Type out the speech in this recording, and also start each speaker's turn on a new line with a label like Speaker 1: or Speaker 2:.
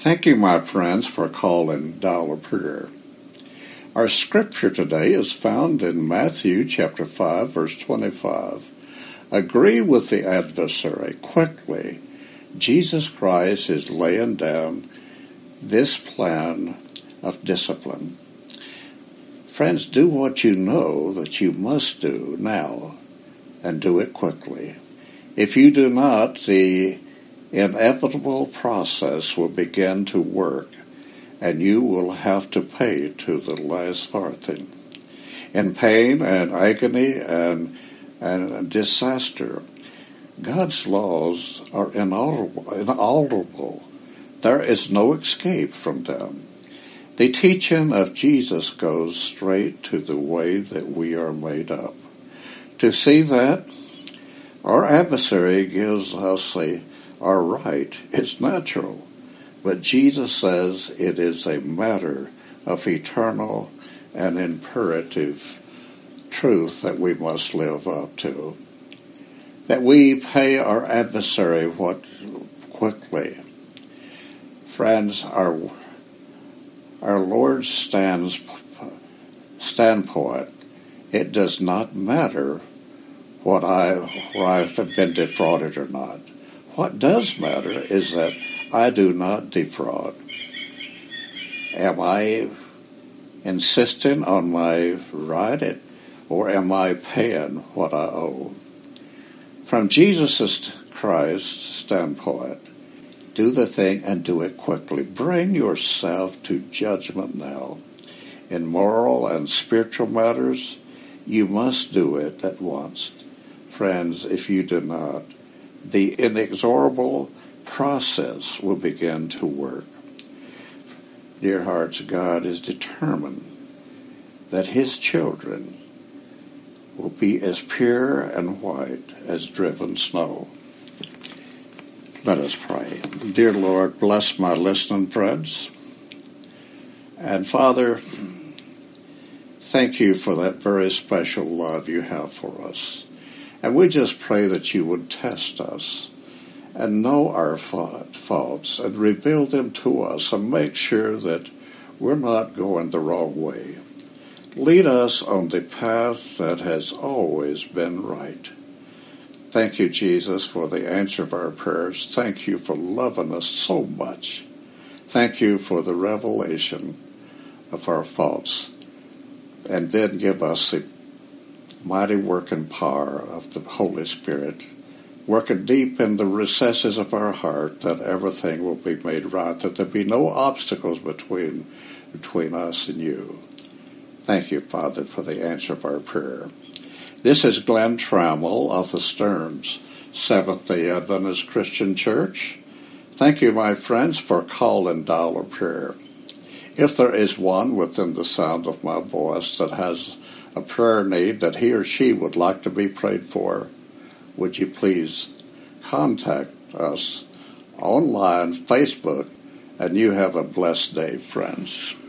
Speaker 1: Thank you, my friends, for calling Dial-a-Prayer. Our scripture today is found in Matthew chapter 5, verse 25. Agree with the adversary quickly. Jesus Christ is laying down this plan of discipline. Friends, do what you know that you must do now and do it quickly. If you do not, the inevitable process will begin to work and you will have to pay to the last farthing. In pain and agony and, and disaster, God's laws are inalterable. There is no escape from them. The teaching of Jesus goes straight to the way that we are made up. To see that, our adversary gives us a are right. It's natural. But Jesus says it is a matter of eternal and imperative truth that we must live up to. That we pay our adversary what quickly. Friends, our our Lord stands standpoint, it does not matter what I where I've been defrauded or not. What does matter is that I do not defraud. Am I insisting on my right or am I paying what I owe? From Jesus Christ's standpoint, do the thing and do it quickly. Bring yourself to judgment now. In moral and spiritual matters, you must do it at once. Friends, if you do not, the inexorable process will begin to work. Dear hearts, God is determined that His children will be as pure and white as driven snow. Let us pray. Dear Lord, bless my listening friends. And Father, thank you for that very special love you have for us. And we just pray that you would test us and know our faults and reveal them to us and make sure that we're not going the wrong way. Lead us on the path that has always been right. Thank you, Jesus, for the answer of our prayers. Thank you for loving us so much. Thank you for the revelation of our faults. And then give us the mighty working power of the Holy Spirit, working deep in the recesses of our heart that everything will be made right, that there be no obstacles between, between us and you. Thank you, Father, for the answer of our prayer. This is Glenn Trammell of the Stearns Seventh-day Adventist Christian Church. Thank you, my friends, for calling Dial-a-Prayer. If there is one within the sound of my voice that has a prayer need that he or she would like to be prayed for, would you please contact us online, Facebook, and you have a blessed day, friends.